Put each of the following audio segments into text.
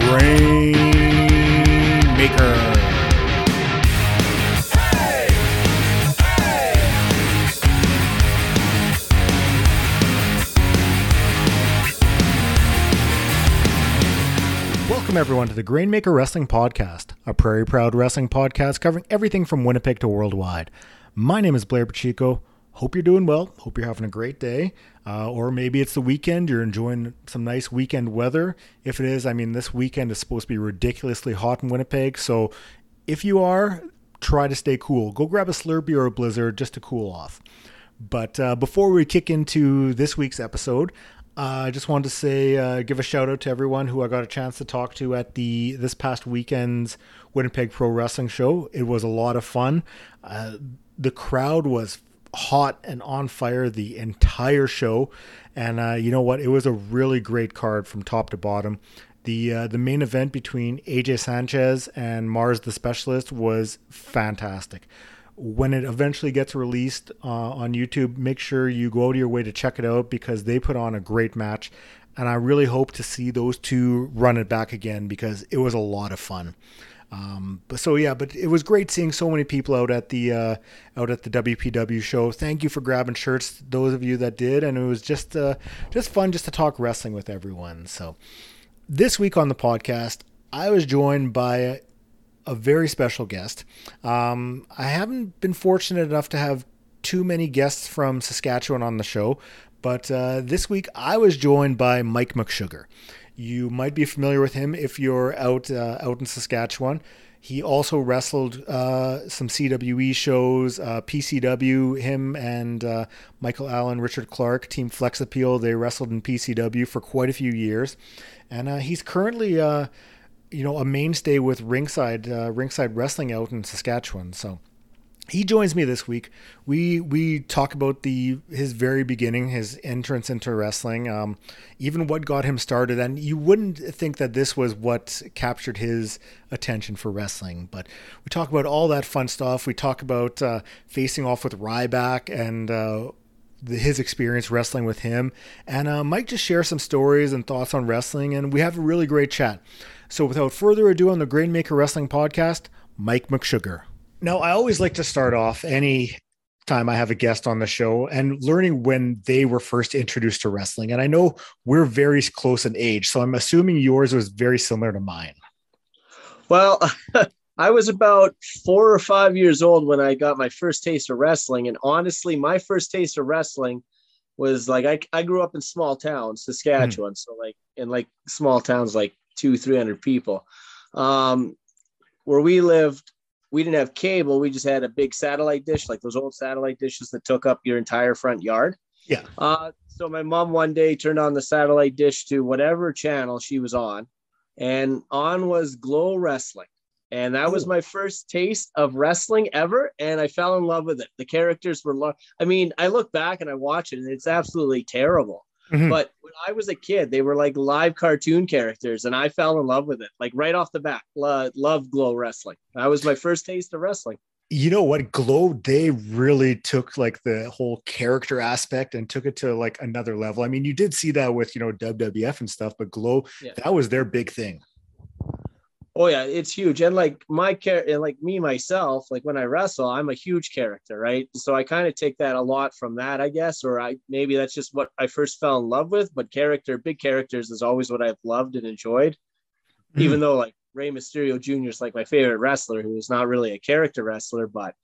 Grain Maker. Welcome, everyone, to the Grainmaker Wrestling Podcast, a Prairie Proud wrestling podcast covering everything from Winnipeg to worldwide. My name is Blair Pacheco. Hope you're doing well. Hope you're having a great day. Uh, or maybe it's the weekend. You're enjoying some nice weekend weather. If it is, I mean, this weekend is supposed to be ridiculously hot in Winnipeg. So if you are, try to stay cool. Go grab a Slurpee or a Blizzard just to cool off. But uh, before we kick into this week's episode, uh, I just wanted to say, uh, give a shout out to everyone who I got a chance to talk to at the this past weekend's Winnipeg Pro Wrestling show. It was a lot of fun. Uh, the crowd was hot and on fire the entire show, and uh, you know what? It was a really great card from top to bottom. The uh, the main event between AJ Sanchez and Mars the Specialist was fantastic when it eventually gets released uh, on YouTube, make sure you go of your way to check it out because they put on a great match. And I really hope to see those two run it back again because it was a lot of fun. Um, but so yeah, but it was great seeing so many people out at the uh, out at the WPW show. Thank you for grabbing shirts, those of you that did, and it was just uh, just fun just to talk wrestling with everyone. So this week on the podcast, I was joined by a very special guest. Um, I haven't been fortunate enough to have too many guests from Saskatchewan on the show, but uh, this week I was joined by Mike McSugar. You might be familiar with him if you're out uh, out in Saskatchewan. He also wrestled uh, some CWE shows, uh, PCW. Him and uh, Michael Allen, Richard Clark, Team Flex Appeal. They wrestled in PCW for quite a few years, and uh, he's currently uh, you know a mainstay with ringside uh, ringside wrestling out in Saskatchewan. So he joins me this week. We we talk about the his very beginning, his entrance into wrestling, um, even what got him started. And you wouldn't think that this was what captured his attention for wrestling, but we talk about all that fun stuff. We talk about uh, facing off with Ryback and. Uh, his experience wrestling with him, and uh, Mike just share some stories and thoughts on wrestling, and we have a really great chat. So without further ado on the Grainmaker Wrestling Podcast, Mike McSugar. Now, I always like to start off any time I have a guest on the show and learning when they were first introduced to wrestling. And I know we're very close in age, so I'm assuming yours was very similar to mine. Well, I was about four or five years old when I got my first taste of wrestling. And honestly, my first taste of wrestling was like I, I grew up in small towns, Saskatchewan. Mm. So like in like small towns like two, 300 people. Um, where we lived, we didn't have cable. We just had a big satellite dish, like those old satellite dishes that took up your entire front yard. Yeah. Uh, so my mom one day turned on the satellite dish to whatever channel she was on, and on was Glow Wrestling. And that was my first taste of wrestling ever. And I fell in love with it. The characters were, lo- I mean, I look back and I watch it and it's absolutely terrible. Mm-hmm. But when I was a kid, they were like live cartoon characters, and I fell in love with it. Like right off the bat, lo- loved Glow Wrestling. That was my first taste of wrestling. You know what? Glow, they really took like the whole character aspect and took it to like another level. I mean, you did see that with, you know, WWF and stuff, but Glow, yeah. that was their big thing. Oh yeah, it's huge. And like my character, and like me myself, like when I wrestle, I'm a huge character, right? So I kind of take that a lot from that, I guess, or I maybe that's just what I first fell in love with. But character, big characters, is always what I've loved and enjoyed. Mm-hmm. Even though like Rey Mysterio Jr. is like my favorite wrestler, who is not really a character wrestler, but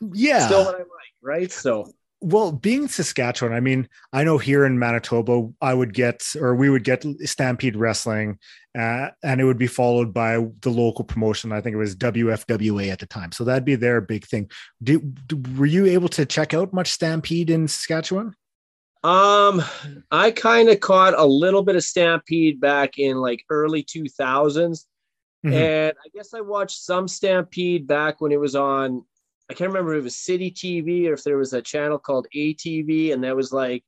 yeah, still what I like, right? So well, being Saskatchewan, I mean, I know here in Manitoba, I would get or we would get Stampede Wrestling, uh, and it would be followed by the local promotion. I think it was WFWA at the time, so that'd be their big thing. Did, were you able to check out much Stampede in Saskatchewan? Um, I kind of caught a little bit of Stampede back in like early two thousands, mm mm-hmm. and I guess I watched some Stampede back when it was on I can't remember if it was City TV or if there was a channel called ATV, and that was like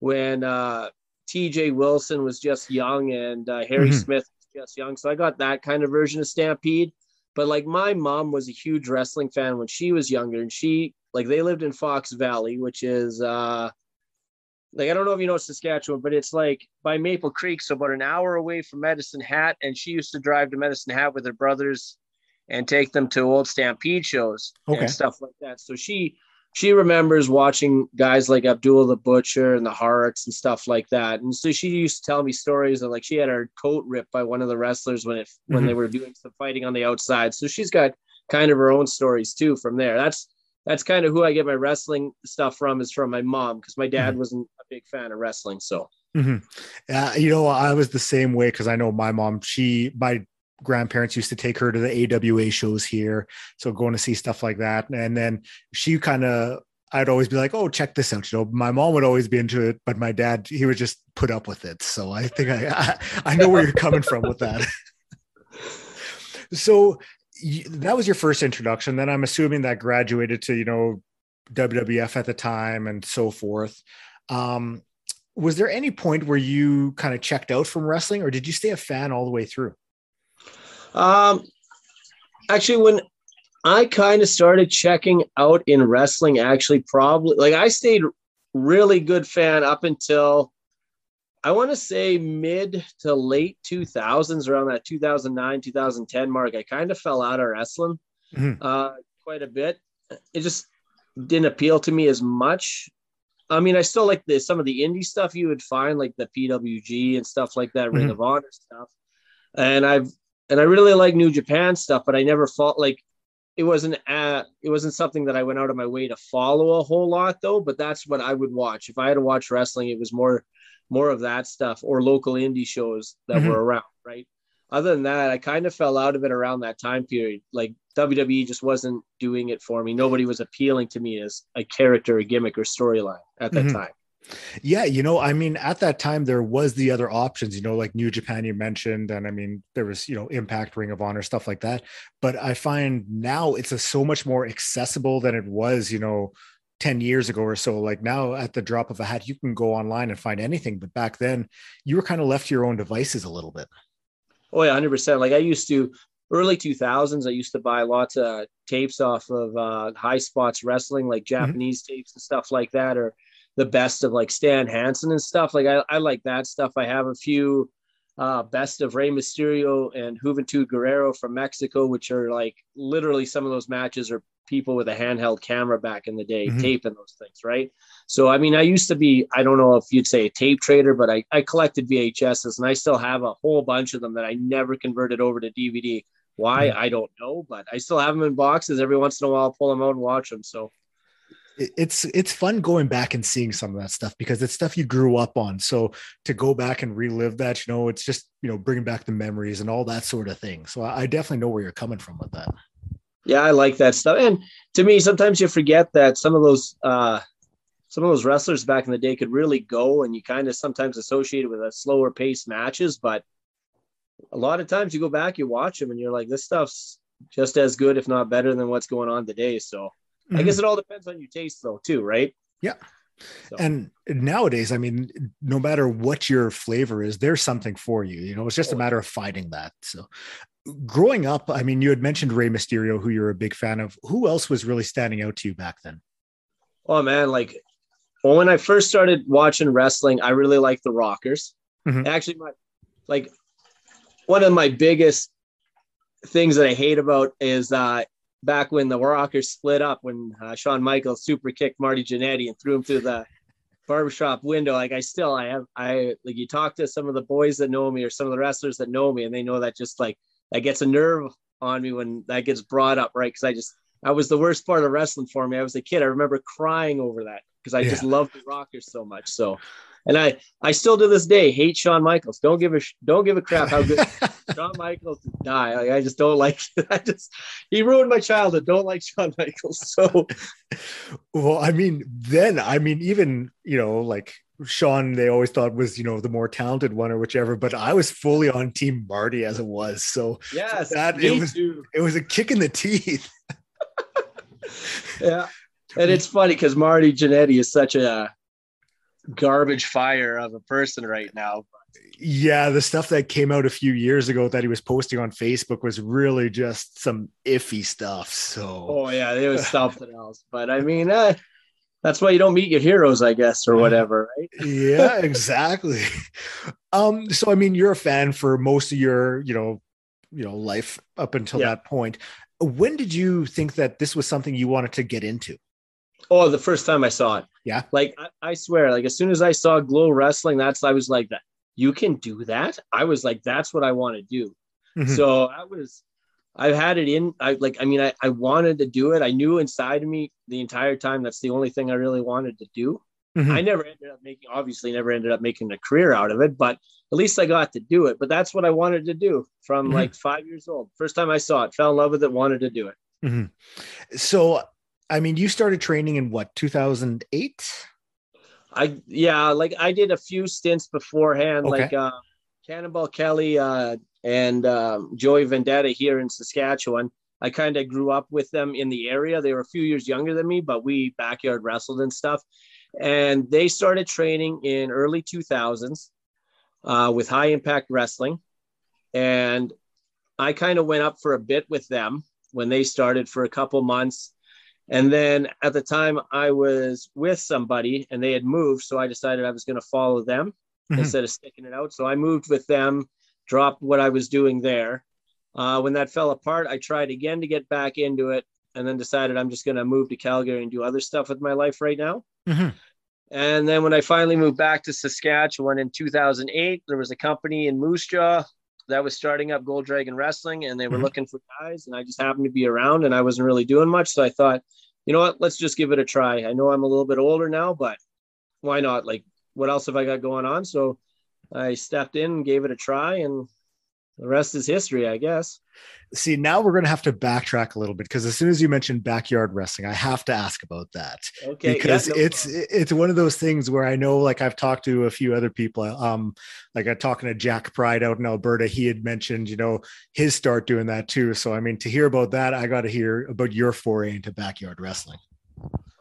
when uh, T.J. Wilson was just young and uh, Harry mm-hmm. Smith was just young. So I got that kind of version of Stampede. But like my mom was a huge wrestling fan when she was younger, and she like they lived in Fox Valley, which is uh, like I don't know if you know Saskatchewan, but it's like by Maple Creek, so about an hour away from Medicine Hat. And she used to drive to Medicine Hat with her brothers and take them to old Stampede shows Okay. and stuff like that. So she she remembers watching guys like Abdul the Butcher and the Hearts and stuff like that. And so she used to tell me stories of like she had her coat ripped by one of the wrestlers when it when Mhm. they were doing some fighting on the outside. So she's got kind of her own stories too from there. That's that's kind of who I get my wrestling stuff from is from my mom because my dad wasn't a big fan of wrestling. So Mhm. Uh, you know, I was the same way because I know my mom, she, my grandparents used to take her to the AWA shows here. So going to see stuff like that. And then she kind of, I'd always be like, oh, check this out. You know, my mom would always be into it, but my dad, he would just put up with it. So I think I, I, I know where you're coming from with that. so that was your first introduction. Then I'm assuming that graduated to, you know, WWF at the time and so forth. Um, was there any point where you kind of checked out from wrestling or did you stay a fan all the way through? Um, actually, when I kind of started checking out in wrestling, actually, probably like I stayed really good fan up until I want to say mid to late 2000s, around that 2009, 2010 mark. I kind of fell out of wrestling Mhm. uh, quite a bit. It just didn't appeal to me as much. I mean, I still like the some of the indie stuff you would find, like the PWG and stuff like that, Ring Mhm. of Honor stuff. And I've and I really like New Japan stuff, but I never felt like it wasn't uh it wasn't something that I went out of my way to follow a whole lot though. But that's what I would watch if I had to watch wrestling. It was more more of that stuff or local indie shows that Mhm. were around, right? Other than that, I kind of fell out of it around that time period. Like WWE just wasn't doing it for me. Nobody was appealing to me as a character, a gimmick, or storyline at that Mhm. time. Yeah, you know, I mean, at that time there was the other options, you know, like New Japan you mentioned, and I mean, there was, you know, Impact, Ring of Honor, stuff like that. But I find now it's a so much more accessible than it was, you know, 10 years ago or so. Like now at the drop of a hat, you can go online and find anything. But back then you were kind of left to your own devices a little bit. Oh yeah, hundred percent. Like I used to early two thousands, I used to buy lots of tapes off of uh, High Spots Wrestling, like Japanese tapes and stuff like that, or the best of like Stan Hansen and stuff. Like I, I like that stuff. I have a few uh, best of Rey Mysterio and Juventud Guerrera from Mexico, which are like literally some of those matches are people with a handheld camera back in the day Mhm. taping those things, right? So I mean, I used to be, I don't know if you'd say a tape trader, but I, I collected VHSs and I still have a whole bunch of them that I never converted over to DVD. Why? Mhm. I don't know, but I still have them in boxes. Every once in a while, I'll pull them out and watch them. So it's it's fun going back and seeing some of that stuff because it's stuff you grew up on so to go back and relive that you know it's just you know bringing back the memories and all that sort of thing so i I definitely know where you're coming from with that yeah, I like that stuff. And to me, sometimes you forget that some of those uh some of those wrestlers back in the day could really go and you kind of sometimes associate it with a slower paced matches, but a lot of times you go back, you watch them and you're like, this stuff's just as good, if not better than what's going on today. So I guess it all depends on your taste though, too, right? Yeah. So, and nowadays i mean no matter what your flavor is there's something for you you know it's just a matter of finding that so growing up i mean you had mentioned Rey mysterio who you're a big fan of who else was really standing out to you back then oh man, like well, when I first started watching wrestling, I really liked the Rockers. Mhm. Actually, my like one of my biggest things that I hate about is uh back when the Rockers split up when uh, Shawn Michaels super kicked Marty Jannetty and threw him through the barbershop window. Like I still I have I like you talk to some of the boys that know me or some of the wrestlers that know me and they know that just like that gets a nerve on me when that gets brought up, right? Because I just that was the worst part of wrestling for me. I was a kid. I remember crying over that because I just loved the Rockers so much. So, and I I still to this day hate Shawn Michaels. Don't give a don't give a crap how good Shawn Michaels die. Like, I just don't like. I just he ruined my childhood. Don't like Shawn Michaels. So well i mean then i mean even you know like Shawn they always thought was you know the more talented one or whichever but i was fully on team marty as it was so yes, That- it was- too. it was a kick in the teeth Yeah, and it's funny because Marty Jannetty is such a garbage fire of a person right now. yeah the stuff that came out a few years ago that he was posting on facebook was really just some iffy stuff so Oh yeah, it was something else. But I mean, uh, that's why you don't meet your heroes, I guess, or whatever, right? yeah, exactly. Um, so I mean, you're a fan for most of your, you know, you know, life up until yeah. that point. When did you think that this was something you wanted to get into? Oh, the first time I saw it. Yeah. Like I, I swear, like as soon as I saw Glow Wrestling, that's I was like that. You can do that. I was like, that's what I want to do. Mm-hmm. So I was I've had it in. I like. I mean, I, I wanted to do it. I knew inside of me the entire time that's the only thing I really wanted to do. Mm-hmm. I never ended up making. Obviously, never ended up making a career out of it. But at least I got to do it. But that's what I wanted to do from mm-hmm. like five years old. First time I saw it, fell in love with it, wanted to do it. Mm-hmm. So, I mean, you started training in what 2008? I yeah, like I did a few stints beforehand, okay. like uh, Cannonball Kelly, uh, and um, Joey Vendetta here in Saskatchewan. I kind of grew up with them in the area. They were a few years younger than me, but we backyard wrestled and stuff. And they started training in early 2000s uh, with high impact wrestling. And I kind of went up for a bit with them when they started for a couple months. And then at the time I was with somebody and they had moved. So I decided I was going to follow them mm-hmm. instead of sticking it out. So I moved with them dropped what I was doing there. Uh, when that fell apart, I tried again to get back into it and then decided I'm just going to move to Calgary and do other stuff with my life right now. Mm-hmm. And then when I finally moved back to Saskatchewan in 2008, there was a company in Moose Jaw that was starting up Gold Dragon Wrestling and they were mm-hmm. looking for guys. And I just happened to be around and I wasn't really doing much. So I thought, you know what, let's just give it a try. I know I'm a little bit older now, but why not? Like, what else have I got going on? So I stepped in and gave it a try, and the rest is history, I guess. See, now we're going to have to backtrack a little bit because as soon as you mentioned backyard wrestling, I have to ask about that. Okay, because yeah, no it's problem. it's one of those things where I know, like I've talked to a few other people, um, like I'm talking to Jack Pride out in Alberta. He had mentioned, you know, his start doing that too. So I mean, to hear about that, I got to hear about your foray into backyard wrestling.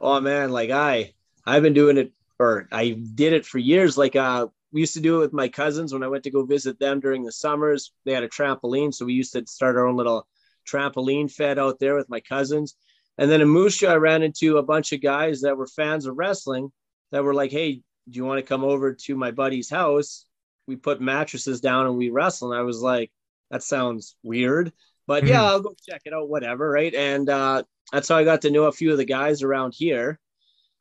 Oh man, like I, I've been doing it, or I did it for years. Like uh, we used to do it with my cousins when I went to go visit them during the summers. They had a trampoline, so we used to start our own little trampoline fed out there with my cousins. And then in Moose Jaw, I ran into a bunch of guys that were fans of wrestling that were like, "Hey, do you want to come over to my buddy's house? We put mattresses down and we wrestle." And I was like, "That sounds weird." But yeah, I'll go check it out, whatever, right? And uh, that's how I got to know a few of the guys around here.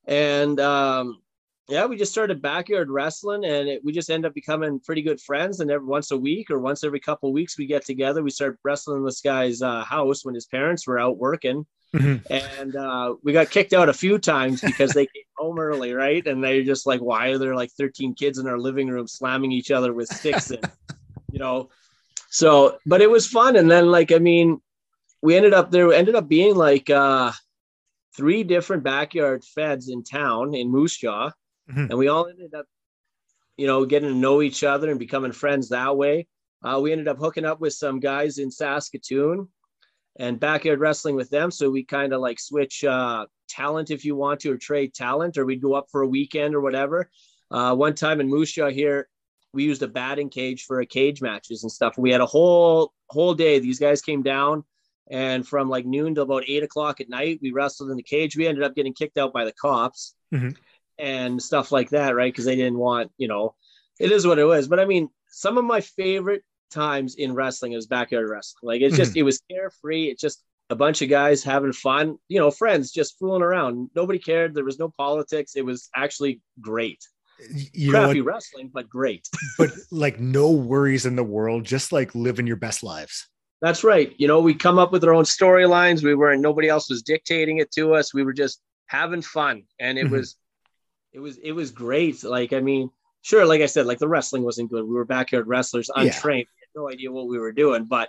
And um, yeah, we just started backyard wrestling, and it, we just end up becoming pretty good friends. And every once a week or once every couple weeks, we get together. We start wrestling in this guy's uh, house when his parents were out working, mm-hmm. and uh, we got kicked out a few times because they came home early, right? And they're just like, "Why are there like 13 kids in our living room slamming each other with sticks?" And you know, so but it was fun. And then like, I mean, we ended up there ended up being like uh, three different backyard feds in town in Moose Jaw Mm-hmm. And we all ended up, you know, getting to know each other and becoming friends that way. Uh, we ended up hooking up with some guys in Saskatoon and backyard wrestling with them. So we kind of like switch uh, talent if you want to, or trade talent, or we'd go up for a weekend or whatever. Uh, one time in Moose Jaw here, we used a batting cage for a cage matches and stuff. We had a whole whole day. These guys came down, and from like noon to about eight o'clock at night, we wrestled in the cage. We ended up getting kicked out by the cops. Mm-hmm and stuff like that, right? Because they didn't want, you know, it is what it was. But I mean, some of my favorite times in wrestling is backyard wrestling. Like it's just, mm-hmm. it was carefree. It's just a bunch of guys having fun, you know, friends just fooling around. Nobody cared. There was no politics. It was actually great. You Crappy wrestling, but great. but like no worries in the world, just like living your best lives. That's right. You know, we come up with our own storylines. We weren't, nobody else was dictating it to us. We were just having fun. And it mm-hmm. was, it was it was great. Like I mean, sure, like I said, like the wrestling wasn't good. We were backyard wrestlers, untrained, yeah. no idea what we were doing. But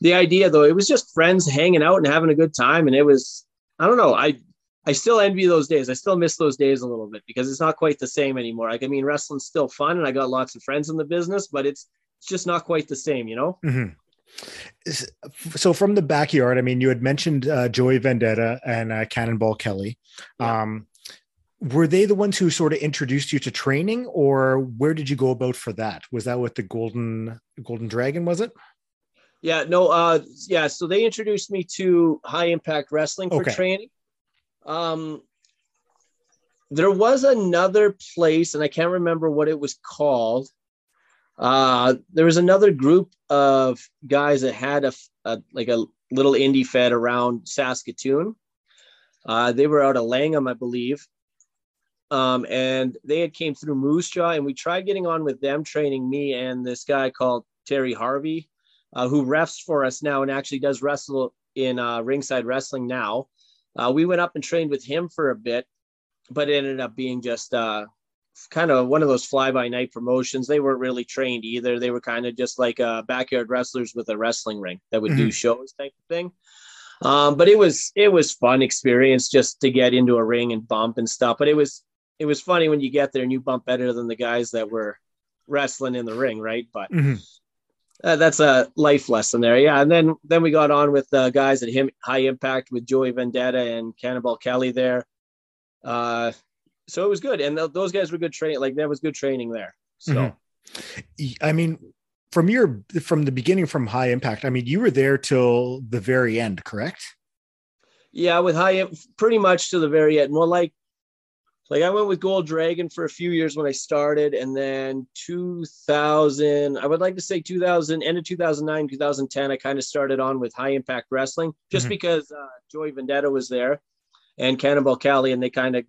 the idea though, it was just friends hanging out and having a good time, and it was I don't know, I I still envy those days. I still miss those days a little bit because it's not quite the same anymore. Like I mean, wrestling's still fun, and I got lots of friends in the business, but it's it's just not quite the same, you know. Mm-hmm. So from the backyard, I mean, you had mentioned uh, Joey Vendetta and uh, Cannonball Kelly. Yeah. Um, were they the ones who sort of introduced you to training or where did you go about for that was that with the golden golden dragon was it yeah no uh yeah so they introduced me to high impact wrestling for okay. training um there was another place, and I can't remember what it was called. Uh, there was another group of guys that had a, a like a little indie fed around Saskatoon. Uh, they were out of Langham, I believe, um, and they had came through Moose Jaw, and we tried getting on with them, training me and this guy called Terry Harvey, uh, who refs for us now and actually does wrestle in uh, ringside wrestling now. Uh, we went up and trained with him for a bit, but it ended up being just uh, kind of one of those fly by night promotions. They weren't really trained either. They were kind of just like uh, backyard wrestlers with a wrestling ring that would mm-hmm. do shows type of thing. Um, but it was it was fun experience just to get into a ring and bump and stuff. But it was it was funny when you get there and you bump better than the guys that were wrestling in the ring, right? But mm-hmm. uh, that's a life lesson there, yeah. And then then we got on with the guys at him High Impact with Joey Vendetta and Cannonball Kelly there. Uh, so it was good, and th- those guys were good training. Like that was good training there. So, mm-hmm. I mean, from your from the beginning, from High Impact, I mean, you were there till the very end, correct? Yeah, with High, pretty much to the very end. More like like I went with Gold Dragon for a few years when I started, and then 2000, I would like to say 2000, end of 2009, 2010, I kind of started on with High Impact Wrestling just mm-hmm. because uh, Joey Vendetta was there and Cannonball Kelly, and they kind of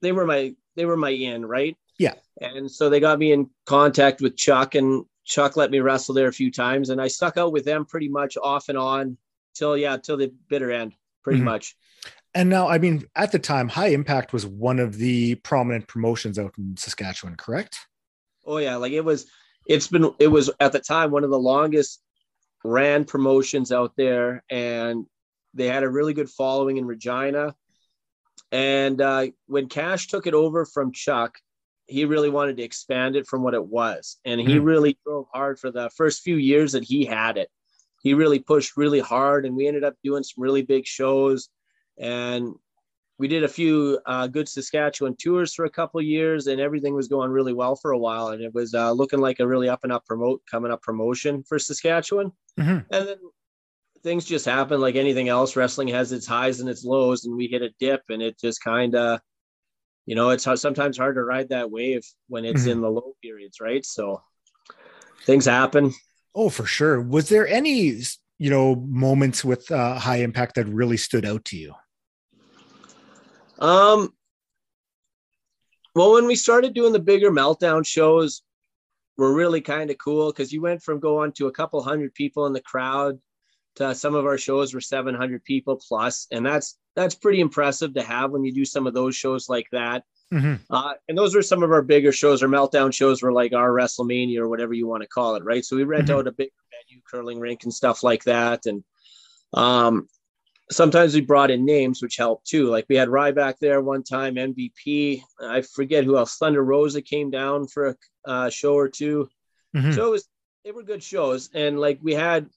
they were my they were my in right. Yeah, and so they got me in contact with Chuck, and Chuck let me wrestle there a few times, and I stuck out with them pretty much off and on till yeah till the bitter end, pretty mm-hmm. much. And now, I mean, at the time, High Impact was one of the prominent promotions out in Saskatchewan, correct? Oh yeah, like it was. It's been. It was at the time one of the longest ran promotions out there, and they had a really good following in Regina. And uh, when Cash took it over from Chuck, he really wanted to expand it from what it was, and he mm-hmm. really drove hard for the first few years that he had it. He really pushed really hard, and we ended up doing some really big shows and we did a few uh, good Saskatchewan tours for a couple years, and everything was going really well for a while, and it was uh, looking like a really up and up promote coming up promotion for Saskatchewan. Mm-hmm. And then things just happen like anything else. Wrestling has its highs and its lows, and we hit a dip, and it just kind of, you know, it's sometimes hard to ride that wave when it's mm-hmm. in the low periods, right? So things happen. Oh, for sure. Was there any, you know, moments with uh, high impact that really stood out to you? Um, well, when we started doing the bigger meltdown shows, were really kind of cool because you went from going to a couple hundred people in the crowd to some of our shows were 700 people plus, and that's that's pretty impressive to have when you do some of those shows like that. Mm-hmm. Uh, and those were some of our bigger shows. Our meltdown shows were like our WrestleMania or whatever you want to call it, right? So we rent mm-hmm. out a big venue, curling rink, and stuff like that. And um, sometimes we brought in names which helped too. Like we had Ryback there one time, MVP. I forget who else. Thunder Rosa came down for a uh, show or 2 mm-hmm. So it was they were good shows, and like we had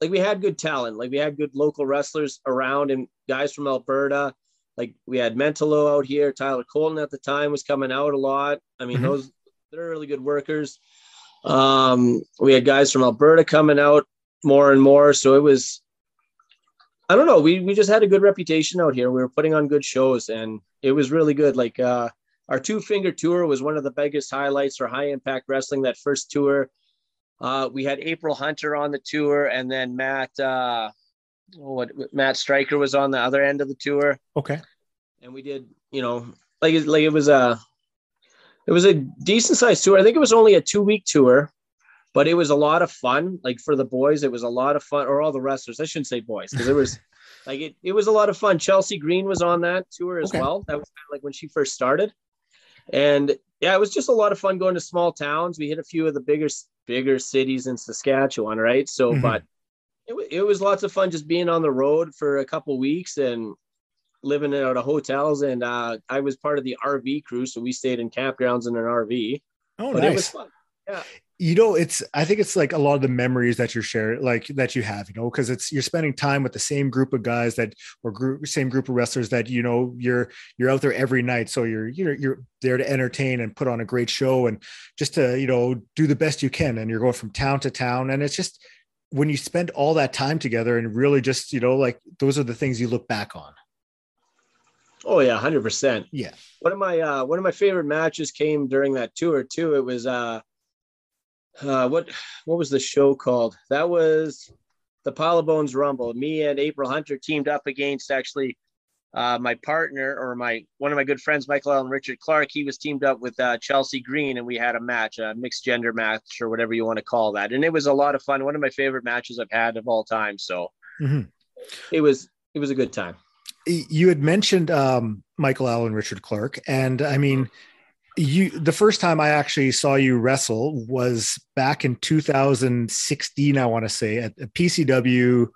like we had good talent. Like we had good local wrestlers around and guys from Alberta. Like we had Mentallo out here. Tyler Colton at the time was coming out a lot. I mean, mm-hmm. those they're really good workers. Um, we had guys from Alberta coming out more and more. So it was I don't know. We we just had a good reputation out here. We were putting on good shows, and it was really good. Like uh, our two finger tour was one of the biggest highlights for high impact wrestling. That first tour, uh, we had April Hunter on the tour, and then Matt uh, what Matt Striker was on the other end of the tour. Okay, and we did you know like like it was a it was a decent sized tour. I think it was only a two week tour, but it was a lot of fun. Like for the boys, it was a lot of fun, or all the wrestlers. I shouldn't say boys because it was like it, it was a lot of fun. Chelsea Green was on that tour as okay. well. That was kind of like when she first started. And yeah, it was just a lot of fun going to small towns. We hit a few of the bigger bigger cities in Saskatchewan, right? So, mm-hmm. but it, it was lots of fun just being on the road for a couple weeks and living out of hotels. And uh, I was part of the RV crew, so we stayed in campgrounds in an RV. Oh, but nice. It was fun. Yeah you know it's i think it's like a lot of the memories that you're sharing like that you have you know because it's you're spending time with the same group of guys that or group same group of wrestlers that you know you're you're out there every night so you're you know you're there to entertain and put on a great show and just to you know do the best you can and you're going from town to town and it's just when you spend all that time together and really just you know like those are the things you look back on Oh yeah, hundred percent. Yeah. One of my uh, one of my favorite matches came during that tour too. It was uh, uh, what what was the show called? That was the Pile of Bones Rumble. Me and April Hunter teamed up against actually uh, my partner or my one of my good friends, Michael Allen Richard Clark. He was teamed up with uh, Chelsea Green, and we had a match, a mixed gender match, or whatever you want to call that. And it was a lot of fun. One of my favorite matches I've had of all time. So Mhm. it was it was a good time. you had mentioned um, Michael Allen, Richard Clark, and I mean, you the first time I actually saw you wrestle was back in 2016. I want to say at the PCW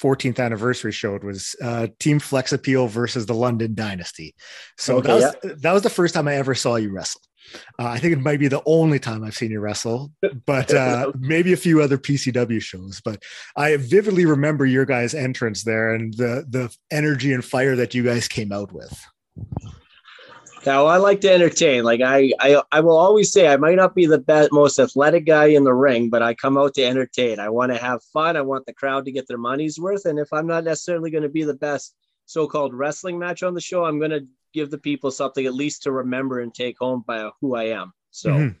14th anniversary show. It was uh, Team Flex Appeal versus the London Dynasty. So Okay, that was that was the first time I ever saw you wrestle. Uh, I think it might be the only time I've seen you wrestle, but uh, maybe a few other PCW shows. But I vividly remember your guys' entrance there and the the energy and fire that you guys came out with. Now I like to entertain. Like I, I, I will always say I might not be the best, most athletic guy in the ring, but I come out to entertain. I want to have fun. I want the crowd to get their money's worth. And if I'm not necessarily going to be the best so-called wrestling match on the show, I'm going to give the people something at least to remember and take home by who I am. So. Mhm.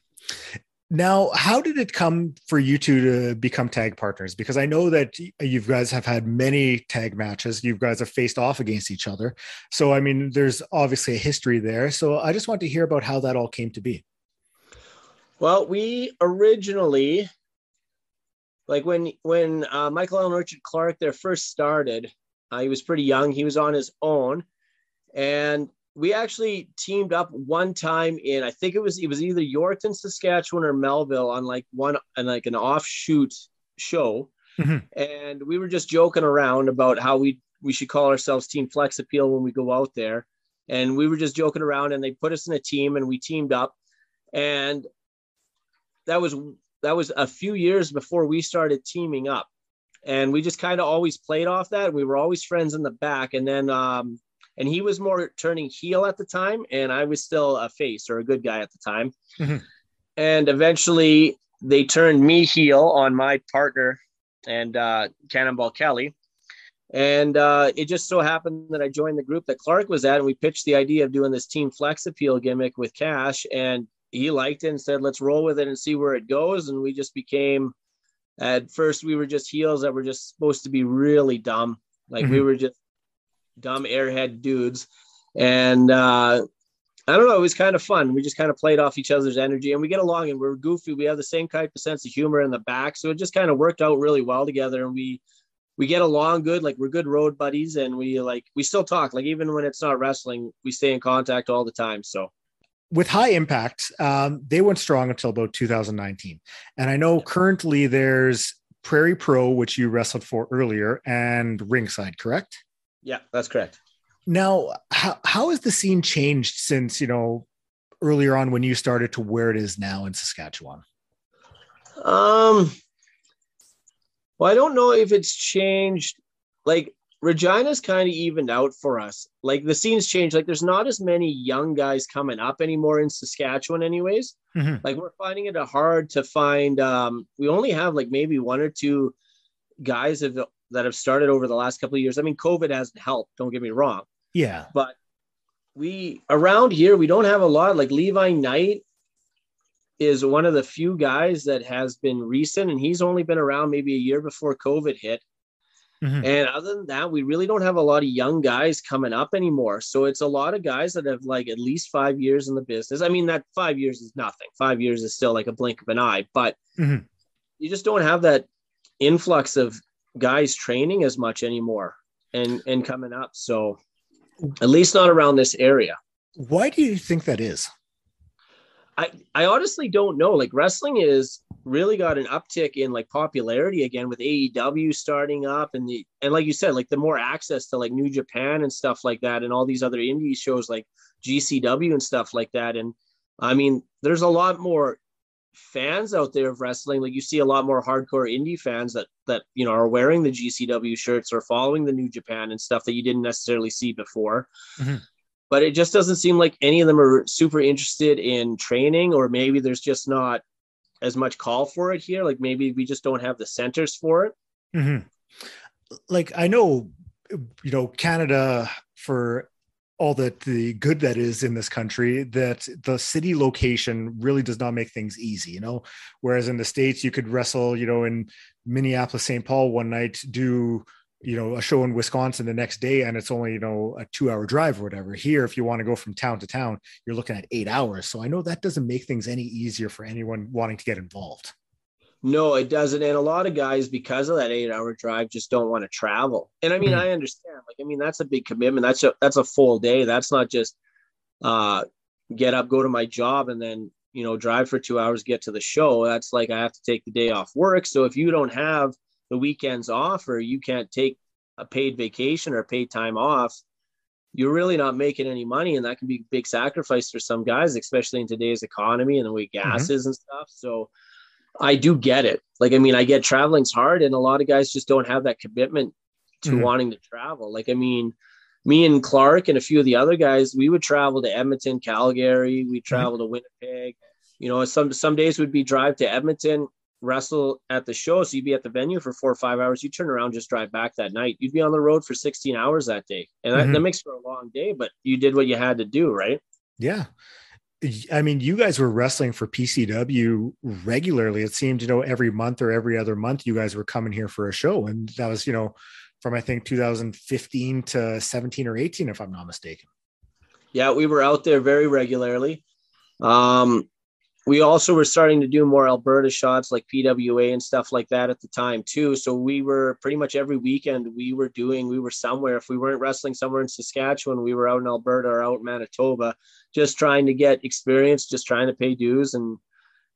Now, how did it come for you two to become tag partners? Because I know that you guys have had many tag matches. You guys have faced off against each other. So, I mean, there's obviously a history there. So, I just want to hear about how that all came to be. Well, we originally, like when when uh, Michael Allen Richard Clark there first started, uh, he was pretty young. He was on his own, and we actually teamed up one time in I think it was it was either Yorkton, Saskatchewan, or Melville on like one and like an offshoot show, Mhm. and we were just joking around about how we we should call ourselves Team Flex Appeal when we go out there, and we were just joking around, and they put us in a team, and we teamed up, and that was that was a few years before we started teaming up. And we just kind of always played off that. We were always friends in the back. And then um and he was more turning heel at the time and i was still a face or a good guy at the time Mhm. and eventually they turned me heel on my partner and uh cannonball kelly and uh, it just so happened that I joined the group that Clark was at, and we pitched the idea of doing this team flex appeal gimmick with Cash, and he liked it and said, "Let's roll with it and see where it goes." And we just became. At first, we were just heels that were just supposed to be really dumb, like we Mhm. were just dumb airhead dudes, and uh, I don't know. It was kind of fun. We just kind of played off each other's energy, and we get along, and we're goofy. We have the same type of sense of humor in the back, so it just kind of worked out really well together, and we we get along good like we're good road buddies and we like we still talk like even when it's not wrestling we stay in contact all the time so With high impact, um, they went strong until about 2019. And I know currently there's Prairie Pro, which you wrestled for earlier, and Ringside, correct? Yeah that's correct Now, how, how has the scene changed since, you know, earlier on when you started to where it is now in Saskatchewan? um well i don't know if it's changed like regina's kind of evened out for us like the scene's changed like there's not as many young guys coming up anymore in saskatchewan anyways Mhm. like we're finding it hard to find um we only have like maybe one or two guys have, that have started over the last couple of years. I mean covid hasn't helped don't get me wrong. Yeah. but we around here we don't have a lot. Like levi knight is one of the few guys that has been recent and he's only been around maybe a year before covid hit. Mhm. and other than that we really don't have a lot of young guys coming up anymore. So it's a lot of guys that have like at least five years in the business. I mean that five years is nothing. Five years is still like a blink of an eye. But Mhm. you just don't have that influx of guys training as much anymore and and coming up so at least not around this area Why do you think that is? I, I honestly don't know. Like wrestling is really got an uptick in like popularity again with AEW starting up and the and like you said, like the more access to like New Japan and stuff like that and all these other indie shows like GCW and stuff like that. And I mean, there's a lot more fans out there of wrestling. Like you see a lot more hardcore indie fans that that you know are wearing the GCW shirts or following the New Japan and stuff that you didn't necessarily see before Mhm. but it just doesn't seem like any of them are super interested in training or maybe there's just not as much call for it here like maybe we just don't have the centers for it Mhm. Like I know, you know, Canada for all that the good that is in this country that the city location really does not make things easy you know? Whereas in the states you could wrestle you know in minneapolis st paul one night do you know a show in wisconsin the next day and it's only you know a two hour drive or whatever. Here if you want to go from town to town you're looking at eight hours. So i know that doesn't make things any easier for anyone wanting to get involved no, it doesn't. And a lot of guys, because of that eight hour drive, just don't want to travel. And I mean, mm-hmm. I understand. Like, I mean, that's a big commitment. That's a that's a full day. That's not just uh get up, go to my job, and then you know drive for two hours, get to the show. That's like I have to take the day off work. So if you don't have the weekends off, or you can't take a paid vacation or paid time off, you're really not making any money, and that can be a big sacrifice for some guys, especially in today's economy and the way gas mm-hmm. is and stuff. So I do get it. Like, I mean, I get traveling's hard, and a lot of guys just don't have that commitment to mm-hmm. wanting to travel. Like, I mean, me and Clark and a few of the other guys, we would travel to Edmonton, Calgary, we mm-hmm. travel mm-hmm. to Winnipeg. You know, some some days would be drive to Edmonton, wrestle at the show. So you'd be at the venue for four or five hours. You turn around, just drive back that night. You'd be on the road for 16 hours that day. And mm-hmm. that, that makes for a long day, but you did what you had to do, right? Yeah. I mean, you guys were wrestling for PCW regularly. It seemed, you know, every month or every other month, you guys were coming here for a show. And that was, you know, from I think 2015 to 17 or 18, if I'm not mistaken. Yeah, we were out there very regularly. Um, we also were starting to do more Alberta shots like PWA and stuff like that at the time too. So we were pretty much every weekend we were doing, we were somewhere. If we weren't wrestling somewhere in Saskatchewan, we were out in Alberta or out in Manitoba, just trying to get experience, just trying to pay dues and,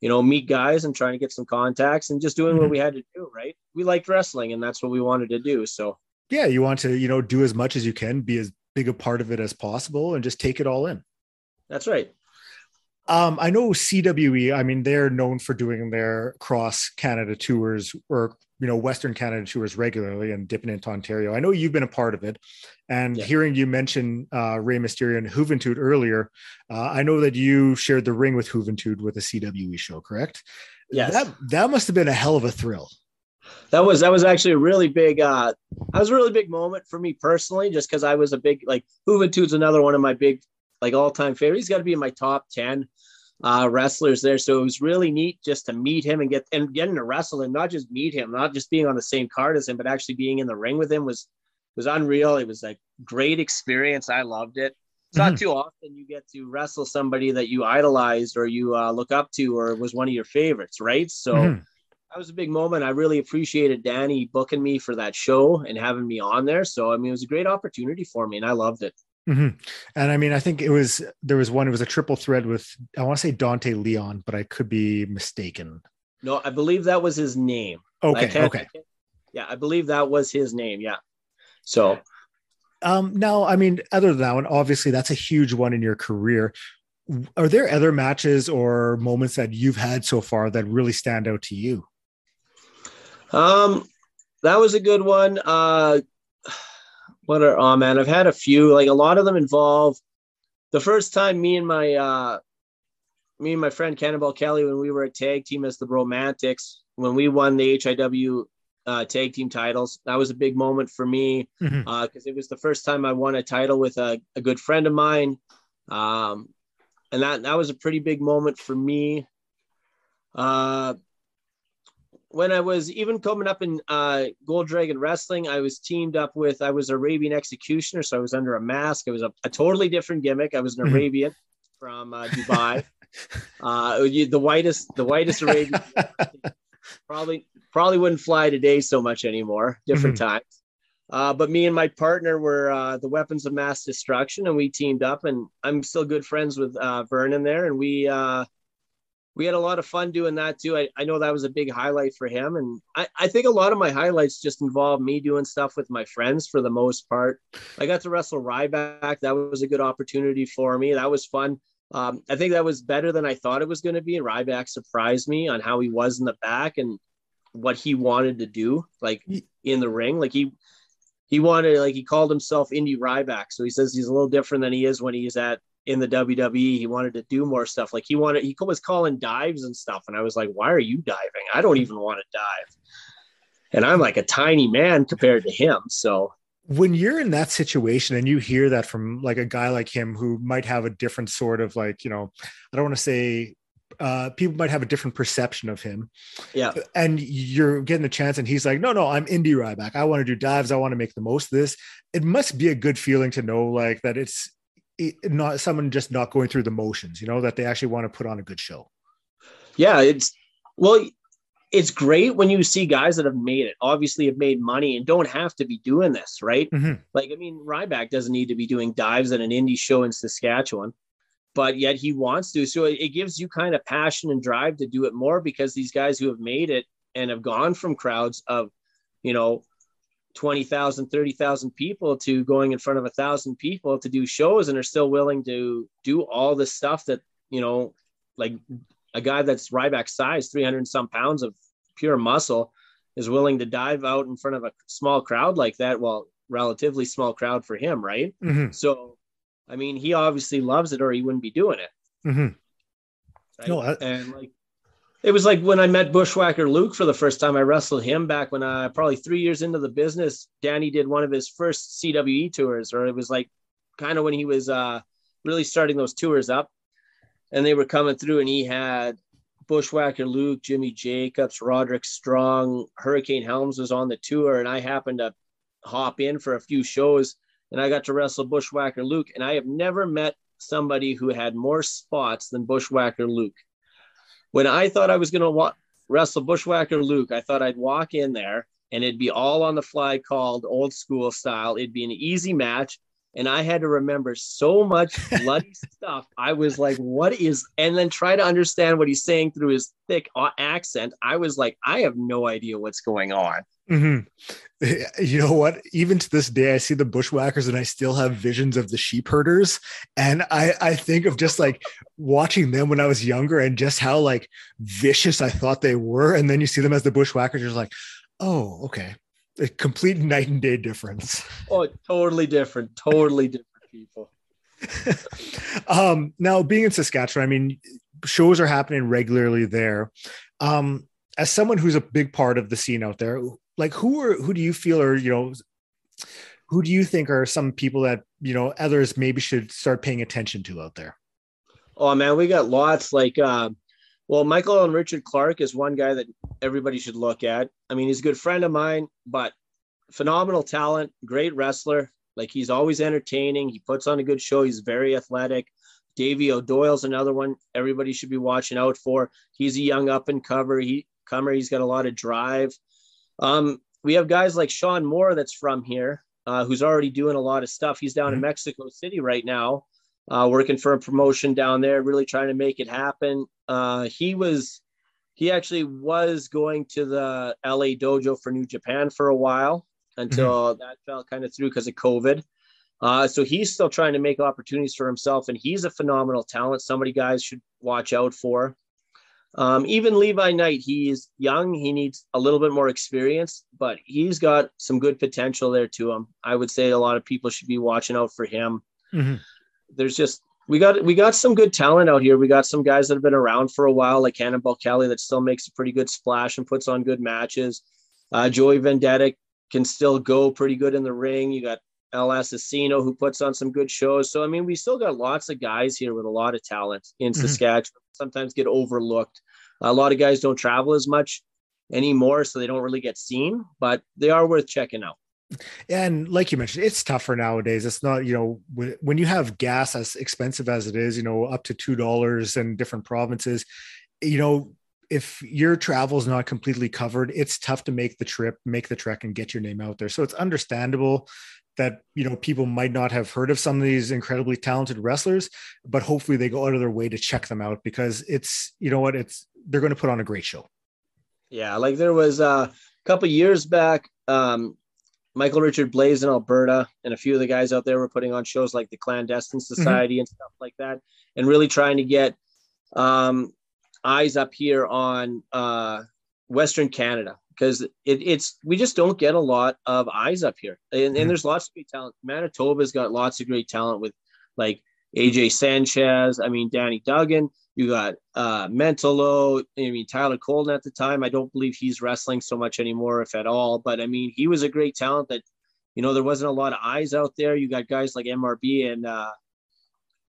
you know, meet guys and trying to get some contacts and just doing mm-hmm. what we had to do. Right. We liked wrestling and that's what we wanted to do. So, yeah, you want to, you know, do as much as you can, be as big a part of it as possible and just take it all in. That's right. Um, I know CWE. I mean, they're known for doing their cross Canada tours or you know Western Canada tours regularly and dipping into Ontario. I know you've been a part of it, and yeah. hearing you mention uh, Rey Mysterio and Juventud earlier, uh, I know that you shared the ring with Juventud with a CWE show, correct? Yes. That that must have been a hell of a thrill. That was that was actually a really big. uh That was a really big moment for me personally, just because I was a big like Juventud's another one of my big like all time favorites. He's got to be in my top ten uh, wrestlers there. So it was really neat just to meet him and get and getting to wrestle and not just meet him, not just being on the same card as him, but actually being in the ring with him was was unreal. It was a great experience. I loved it. It's mm-hmm. not too often you get to wrestle somebody that you idolized or you uh, look up to or was one of your favorites, right? So mm-hmm. that was a big moment. I really appreciated Danny booking me for that show and having me on there. So I mean, it was a great opportunity for me, and I loved it. Mm-hmm. And I mean, I think it was there was one. It was a triple threat with I want to say Dante Leon, but I could be mistaken. No, I believe that was his name. Okay. Okay. Yeah, I believe that was his name. Yeah. So. Um, now, I mean, other than that one, obviously that's a huge one in your career. Are there other matches or moments that you've had so far that really stand out to you? Um, that was a good one. Uh, what are oh man, I've had a few. Like a lot of them involve the first time me and my uh me and my friend Cannonball Kelly when we were a tag team as the Romantics when we won the HIW uh, tag team titles. That was a big moment for me because mm-hmm. uh, it was the first time I won a title with a, a good friend of mine, um, and that that was a pretty big moment for me. Uh, when I was even coming up in uh, Gold Dragon Wrestling, I was teamed up with I was Arabian Executioner, so I was under a mask. It was a, a totally different gimmick. I was an mm-hmm. Arabian from uh, Dubai, uh, the whitest, the whitest Arabian. probably probably wouldn't fly today so much anymore. Different mm-hmm. times. Uh, but me and my partner were uh, the weapons of mass destruction, and we teamed up. And I'm still good friends with uh, Vernon there, and we uh, we had a lot of fun doing that too. I, I know that was a big highlight for him. And I, I think a lot of my highlights just involve me doing stuff with my friends for the most part. I got to wrestle Ryback. That was a good opportunity for me. That was fun. Um, I think that was better than I thought it was going to be. Ryback surprised me on how he was in the back and what he wanted to do, like in the ring. Like he, he wanted, like he called himself Indie Ryback. So he says he's a little different than he is when he's at in the WWE. He wanted to do more stuff. Like he wanted, he was calling dives and stuff. And I was like, why are you diving? I don't even want to dive. And I'm like a tiny man compared to him. So when you're in that situation and you hear that from like a guy like him who might have a different sort of like you know i don't want to say uh, people might have a different perception of him. Yeah. And you're getting a chance, and he's like, no, no, I'm Indy Ryback. I want to do dives. I want to make the most of this. It must be a good feeling to know like that it's not someone just not going through the motions, you know, that they actually want to put on a good show. Yeah. It's, well, it's great when you see guys that have made it, obviously have made money and don't have to be doing this, right? Mm-hmm. Like, I mean, Ryback doesn't need to be doing dives at an indie show in Saskatchewan but yet he wants to. So it, gives you kind of passion and drive to do it more because these guys who have made it and have gone from crowds of, you know, 20,000, 30,000 people to going in front of a thousand people to do shows and are still willing to do all the stuff that, you know, like a guy that's Ryback size, 300 some pounds of pure muscle is willing to dive out in front of a small crowd like that. Well, relatively small crowd for him. Right. Mm-hmm. So, I mean, he obviously loves it or he wouldn't be doing it. Mm-hmm. Right? No, I... and like it was like when I met Bushwhacker Luke for the first time. I wrestled him back when I probably three years into the business. Danny did one of his first CWE tours, or it was like kind of when he was uh, really starting those tours up, and they were coming through, and he had Bushwhacker Luke, Jimmy Jacobs, Roderick Strong, Hurricane Helms was on the tour, and I happened to hop in for a few shows and I got to wrestle Bushwhacker Luke. And I have never met somebody who had more spots than Bushwhacker Luke. When I thought I was going to wa- wrestle Bushwhacker Luke, I thought I'd walk in there and it'd be all on the fly called old school style. It'd be an easy match. And I had to remember so much bloody stuff. I was like, what is, and then try to understand what he's saying through his thick accent. I was like, I have no idea what's going on. Mm-hmm. You know what? Even to this day, I see the bushwhackers and I still have visions of the Sheepherders. And I, I think of just like watching them when I was younger and just how like vicious I thought they were. And then you see them as the bushwhackers, you're like, oh, okay. A complete night and day difference. Oh, totally different. Totally different people. um, now, being in Saskatchewan, I mean, shows are happening regularly there. Um, as someone who's a big part of the scene out there, like who are who do you feel are you know who do you think are some people that you know others maybe should start paying attention to out there? Oh man we got lots. Like uh well Michael Allen Richard Clark is one guy that everybody should look at. I mean he's a good friend of mine but phenomenal talent great wrestler. Like he's always entertaining. He puts on a good show. He's very athletic. Davey o'doyle's another one everybody should be watching out for. He's a young up and cover he comer he's got a lot of drive um, we have guys like Sean Moore that's from here, uh, who's already doing a lot of stuff. He's down mm-hmm. in Mexico City right now, uh, working for a promotion down there, really trying to make it happen. Uh, he was, he actually was going to the LA dojo for New Japan for a while until mm-hmm. that fell kind of through because of COVID. Uh, so he's still trying to make opportunities for himself, and he's a phenomenal talent. Somebody guys should watch out for. Um, even Levi Knight, he's young. He needs a little bit more experience, but he's got some good potential there to him. I would say a lot of people should be watching out for him. Mm-hmm. There's just we got we got some good talent out here. We got some guys that have been around for a while, like Cannonball Kelly, that still makes a pretty good splash and puts on good matches. Uh, Joey Vendetta can still go pretty good in the ring. You got El Assassino who puts on some good shows. So I mean, we still got lots of guys here with a lot of talent in mm-hmm. Saskatchewan. Sometimes get overlooked. A lot of guys don't travel as much anymore, so they don't really get seen, but they are worth checking out. And like you mentioned, it's tougher nowadays. It's not, you know, when you have gas as expensive as it is, you know, up to $2 in different provinces, you know, if your travel is not completely covered, it's tough to make the trip, make the trek, and get your name out there. So it's understandable that you know people might not have heard of some of these incredibly talented wrestlers but hopefully they go out of their way to check them out because it's you know what it's they're going to put on a great show yeah like there was uh, a couple years back um, Michael Richard Blais in alberta and a few of the guys out there were putting on shows like the clandestine mm-hmm. society mm-hmm. and stuff like that and really trying to get um, eyes up here on uh, western canada because it, it's we just don't get a lot of eyes up here, and, and mm-hmm. there's lots of great talent. Manitoba's got lots of great talent with like AJ Sanchez. I mean Danny Duggan. You got uh, Mentallo. I mean Tyler Colton at the time. I don't believe he's wrestling so much anymore, if at all. But I mean he was a great talent that you know, there wasn't a lot of eyes out there. You got guys like MRB and uh,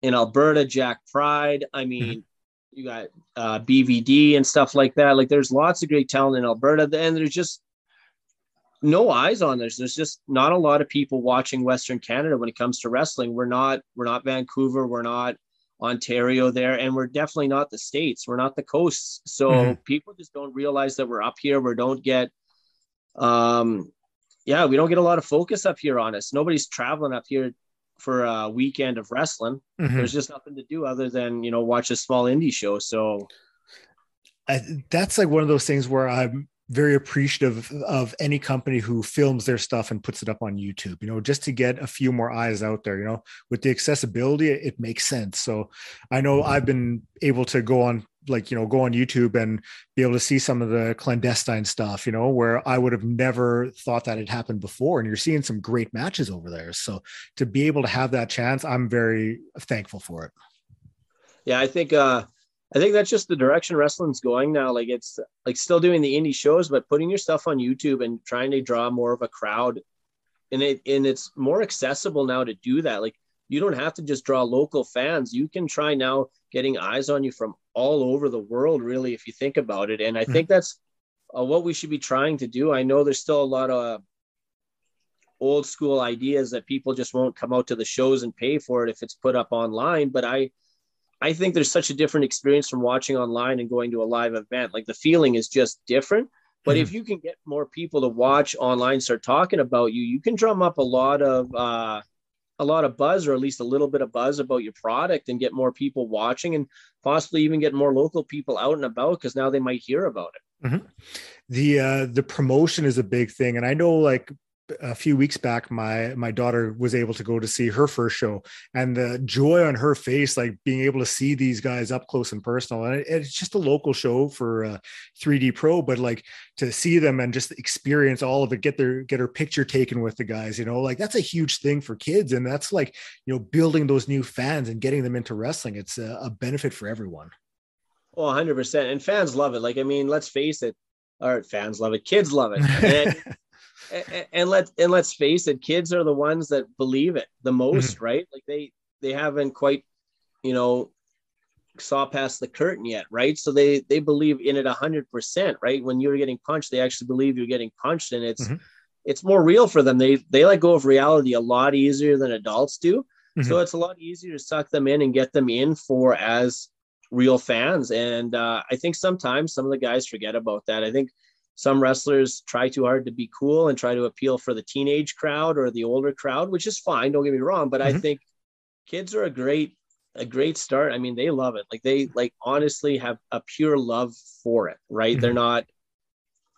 in Alberta, Jack Pride. I mean. You got uh, BVD and stuff like that. Like, there's lots of great talent in Alberta, and there's just no eyes on this. There's just not a lot of people watching Western Canada when it comes to wrestling. We're not we're not Vancouver, we're not Ontario there, and we're definitely not the states. We're not the coasts. So mm-hmm. people just don't realize that we're up here. We don't get um yeah, we don't get a lot of focus up here on us. Nobody's traveling up here for a weekend of wrestling. Mm-hmm. There's just nothing to do other than, you know, watch a small indie show. So I, that's like one of those things where I'm very appreciative of any company who films their stuff and puts it up on YouTube, you know, just to get a few more eyes out there, you know, with the accessibility, it makes sense. So I know I've been able to go on like, you know, go on YouTube and be able to see some of the clandestine stuff, you know, where I would have never thought that had happened before. And you're seeing some great matches over there. So to be able to have that chance, I'm very thankful for it. Yeah, I think uh I think that's just the direction wrestling's going now. Like it's like still doing the indie shows, but putting your stuff on YouTube and trying to draw more of a crowd. And it and it's more accessible now to do that. Like you don't have to just draw local fans. You can try now getting eyes on you from all over the world, really, if you think about it. And I mm-hmm. think that's uh, what we should be trying to do. I know there's still a lot of old school ideas that people just won't come out to the shows and pay for it if it's put up online, but I I think there's such a different experience from watching online and going to a live event. Like the feeling is just different. But mm-hmm. if you can get more people to watch online, start talking about you, you can drum up a lot of uh, a lot of buzz, or at least a little bit of buzz about your product, and get more people watching, and possibly even get more local people out and about because now they might hear about it. Mm-hmm. The uh, the promotion is a big thing, and I know like a few weeks back my my daughter was able to go to see her first show and the joy on her face like being able to see these guys up close and personal and it, it's just a local show for uh, 3d pro but like to see them and just experience all of it get their get her picture taken with the guys you know like that's a huge thing for kids and that's like you know building those new fans and getting them into wrestling it's a, a benefit for everyone. Oh 100% and fans love it like i mean let's face it all right fans love it kids love it and, and let's and let's face it, kids are the ones that believe it the most, mm-hmm. right? Like they they haven't quite, you know, saw past the curtain yet, right? So they they believe in it a hundred percent, right? When you're getting punched, they actually believe you're getting punched, and it's mm-hmm. it's more real for them. They they let go of reality a lot easier than adults do. Mm-hmm. So it's a lot easier to suck them in and get them in for as real fans. And uh, I think sometimes some of the guys forget about that. I think some wrestlers try too hard to be cool and try to appeal for the teenage crowd or the older crowd, which is fine. Don't get me wrong, but mm-hmm. I think kids are a great a great start. I mean, they love it. Like they like honestly have a pure love for it, right? Mm-hmm. They're not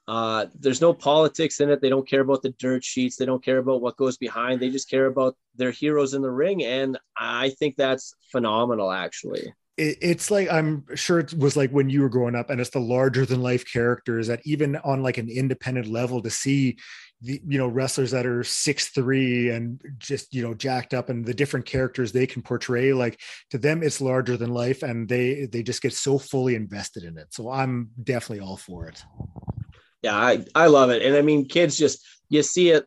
uh there's no politics in it. They don't care about the dirt sheets. They don't care about what goes behind. They just care about their heroes in the ring and I think that's phenomenal actually it, it's like I'm sure it was like when you were growing up, and it's the larger than life characters that even on like an independent level to see the you know wrestlers that are six three and just you know jacked up and the different characters they can portray like to them it's larger than life and they they just get so fully invested in it. So i'm definitely all for it. Yeah i i love it. And i mean kids just you see it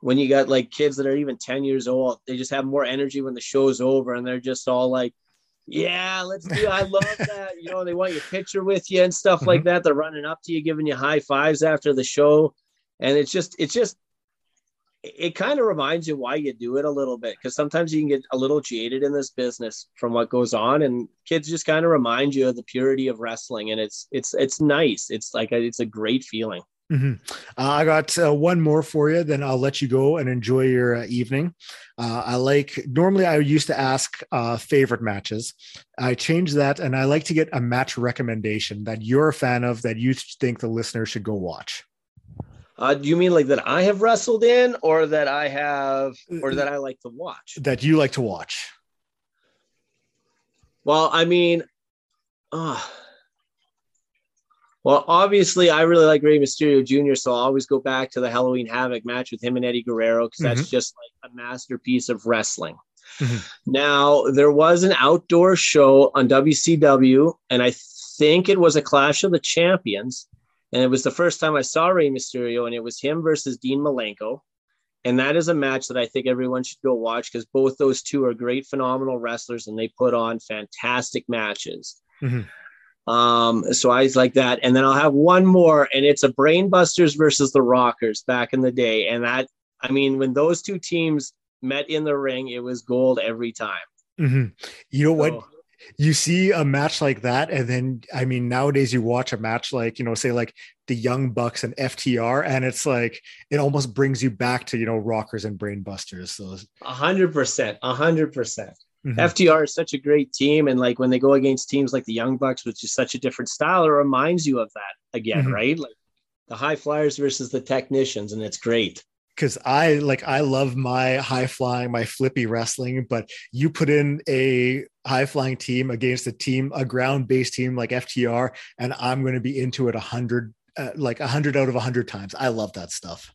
when you got like kids that are even 10 years old they just have more energy when the show's over and they're just all like yeah, let's do. I love that. You know, they want your picture with you and stuff mm-hmm. like that. They're running up to you, giving you high fives after the show. And it's just, it's just, it kind of reminds you why you do it a little bit because sometimes you can get a little jaded in this business from what goes on and kids just kind of remind you of the purity of wrestling and it's it's it's nice it's like a, it's a great feeling Mm-hmm. Uh, I got uh, one more for you, then I'll let you go and enjoy your uh, evening. Uh, I like, normally I used to ask uh, favorite matches. I changed that and I like to get a match recommendation that you're a fan of that you think the listener should go watch. Uh, do you mean like that I have wrestled in or that I have, or that I like to watch? That you like to watch. Well, I mean, uh, well, obviously, I really like Rey Mysterio Jr., so I'll always go back to the Halloween Havoc match with him and Eddie Guerrero because mm-hmm. that's just like a masterpiece of wrestling. Mm-hmm. Now, there was an outdoor show on WCW, and I think it was a Clash of the Champions. And it was the first time I saw Rey Mysterio, and it was him versus Dean Malenko. and that is a match that I think everyone should go watch because both those two are great, phenomenal wrestlers, and they put on fantastic matches. Mm-hmm. Um, so I like that, and then I'll have one more, and it's a Brainbusters versus the Rockers back in the day, and that I mean, when those two teams met in the ring, it was gold every time. Mm-hmm. You know so, what? You see a match like that, and then I mean, nowadays you watch a match like you know, say like the Young Bucks and FTR, and it's like it almost brings you back to you know Rockers and Brainbusters. So a hundred percent, a hundred percent. Mm-hmm. FTR is such a great team, and like when they go against teams like the Young Bucks, which is such a different style, it reminds you of that again, mm-hmm. right? Like the high flyers versus the technicians, and it's great because I like I love my high flying, my flippy wrestling, but you put in a high flying team against a team, a ground based team like FTR, and I'm going to be into it a hundred, uh, like a hundred out of a hundred times. I love that stuff.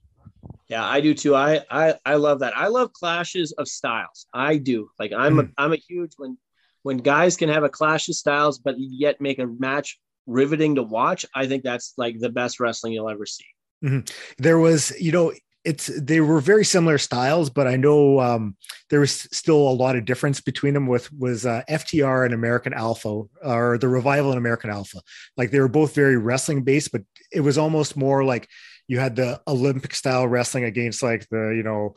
Yeah, I do too. I I I love that. I love clashes of styles. I do. Like I'm mm. a I'm a huge when when guys can have a clash of styles, but yet make a match riveting to watch. I think that's like the best wrestling you'll ever see. Mm-hmm. There was, you know, it's they were very similar styles, but I know um, there was still a lot of difference between them. With was uh, FTR and American Alpha, or the revival and American Alpha. Like they were both very wrestling based, but it was almost more like you had the Olympic style wrestling against like the you know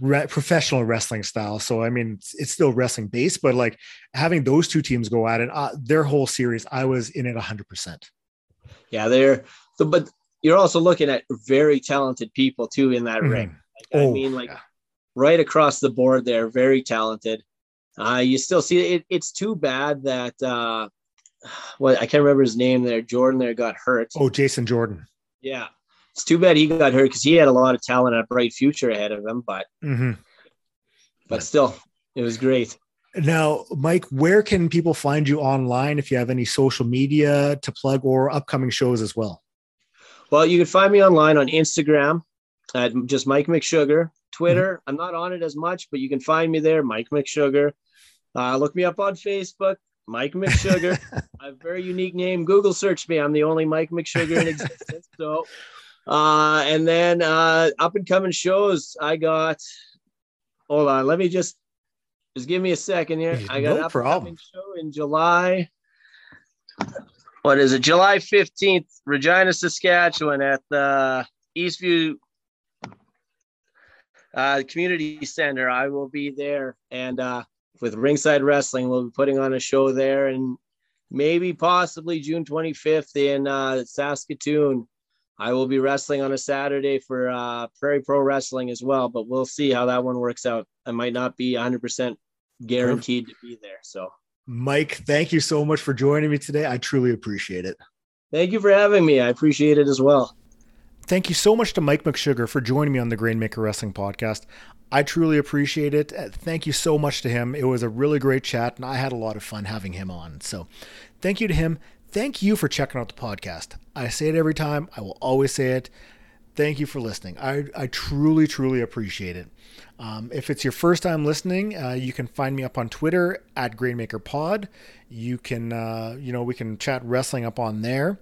re- professional wrestling style. So I mean, it's, it's, still wrestling based, but like having those two teams go at it, uh, their whole series, I was in it hundred percent. Yeah, they're the but you're also looking at very talented people too in that mm-hmm. ring. Like, oh, I mean, like yeah. right across the board, they're very talented. Uh, you still see it. It's too bad that uh, what I can't remember his name there. Jordan there got hurt. Oh, Jason Jordan. Yeah, it's too bad he got hurt because he had a lot of talent and a bright future ahead of him. But mm-hmm. but still, it was great. Now, Mike, where can people find you online if you have any social media to plug or upcoming shows as well? Well, you can find me online on Instagram at just Mike McSugar. Twitter, mm-hmm. I'm not on it as much, but you can find me there, Mike McSugar. Uh, look me up on Facebook, Mike McSugar. I have a very unique name. Google search me. I'm the only Mike McSugar in existence. So, uh, and then uh, up and coming shows, I got. Hold on, let me just just give me a second here. I got no up problem. and coming show in July what is it? July 15th, Regina, Saskatchewan at the Eastview uh, Community Center. I will be there. And uh, with Ringside Wrestling, we'll be putting on a show there. And maybe possibly June 25th in uh, Saskatoon. I will be wrestling on a Saturday for uh, Prairie Pro Wrestling as well, but we'll see how that one works out. I might not be 100% guaranteed to be there. So Mike, thank you so much for joining me today. I truly appreciate it. Thank you for having me. I appreciate it as well. Thank you so much to Mike McSugar for joining me on the Grainmaker Wrestling Podcast. I truly appreciate it. Uh, thank you so much to him. It was a really great chat, and I had a lot of fun having him on. So, thank you to him. Thank you for checking out the podcast. I say it every time, I will always say it. Thank you for listening. I, I truly, truly appreciate it. Um, if it's your first time listening, uh, you can find me up on Twitter at GrainmakerPod. You can, uh, you know, we can chat wrestling up on there.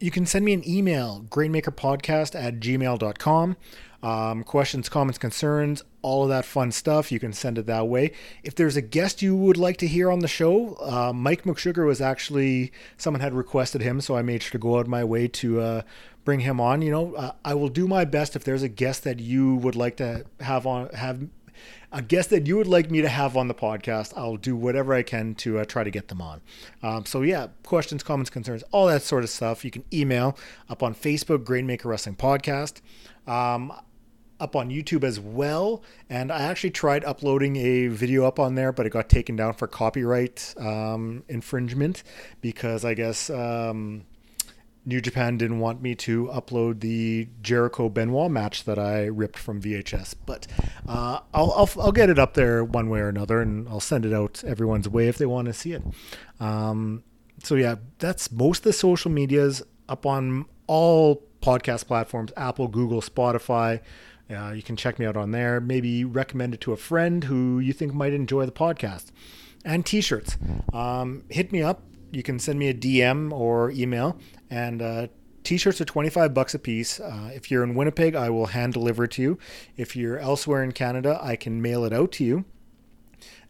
You can send me an email, grainmakerpodcast at gmail.com. Um, questions, comments, concerns, all of that fun stuff. You can send it that way. If there's a guest you would like to hear on the show, uh, Mike McSugar was actually, someone had requested him, so I made sure to go out my way to uh, bring him on. You know, uh, I will do my best if there's a guest that you would like to have on have a guest that you would like me to have on the podcast. I'll do whatever I can to uh, try to get them on. Um, so yeah, questions, comments, concerns, all that sort of stuff. You can email up on Facebook, Grainmaker Wrestling Podcast. Um, up on YouTube as well. And I actually tried uploading a video up on there, but it got taken down for copyright um, infringement because I guess um, New Japan didn't want me to upload the Jericho Benoit match that I ripped from VHS, but uh, I'll, I'll, I'll get it up there one way or another, and I'll send it out everyone's way if they want to see it. Um, so yeah, that's most of the social medias up on all podcast platforms: Apple, Google, Spotify. Uh, you can check me out on there. Maybe recommend it to a friend who you think might enjoy the podcast. And t-shirts. Um, hit me up. You can send me a DM or email and uh, T-shirts are 25 bucks a piece. Uh, if you're in Winnipeg, I will hand deliver it to you. If you're elsewhere in Canada, I can mail it out to you.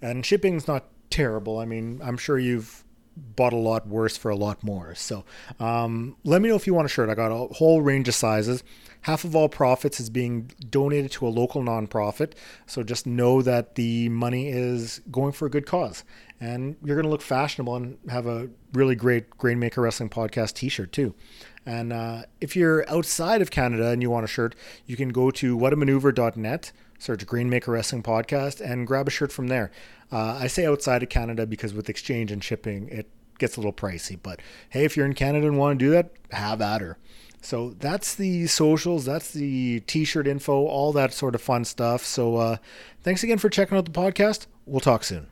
And shipping's not terrible. I mean, I'm sure you've bought a lot worse for a lot more. So um, let me know if you want a shirt. I got a whole range of sizes. Half of all profits is being donated to a local nonprofit. So just know that the money is going for a good cause. And you're going to look fashionable and have a really great Grainmaker Wrestling Podcast t shirt too. And uh, if you're outside of Canada and you want a shirt, you can go to whatamaneuver.net, search Grainmaker Wrestling Podcast, and grab a shirt from there. Uh, I say outside of Canada because with exchange and shipping, it gets a little pricey. But hey, if you're in Canada and want to do that, have at her. So that's the socials, that's the t shirt info, all that sort of fun stuff. So uh, thanks again for checking out the podcast. We'll talk soon.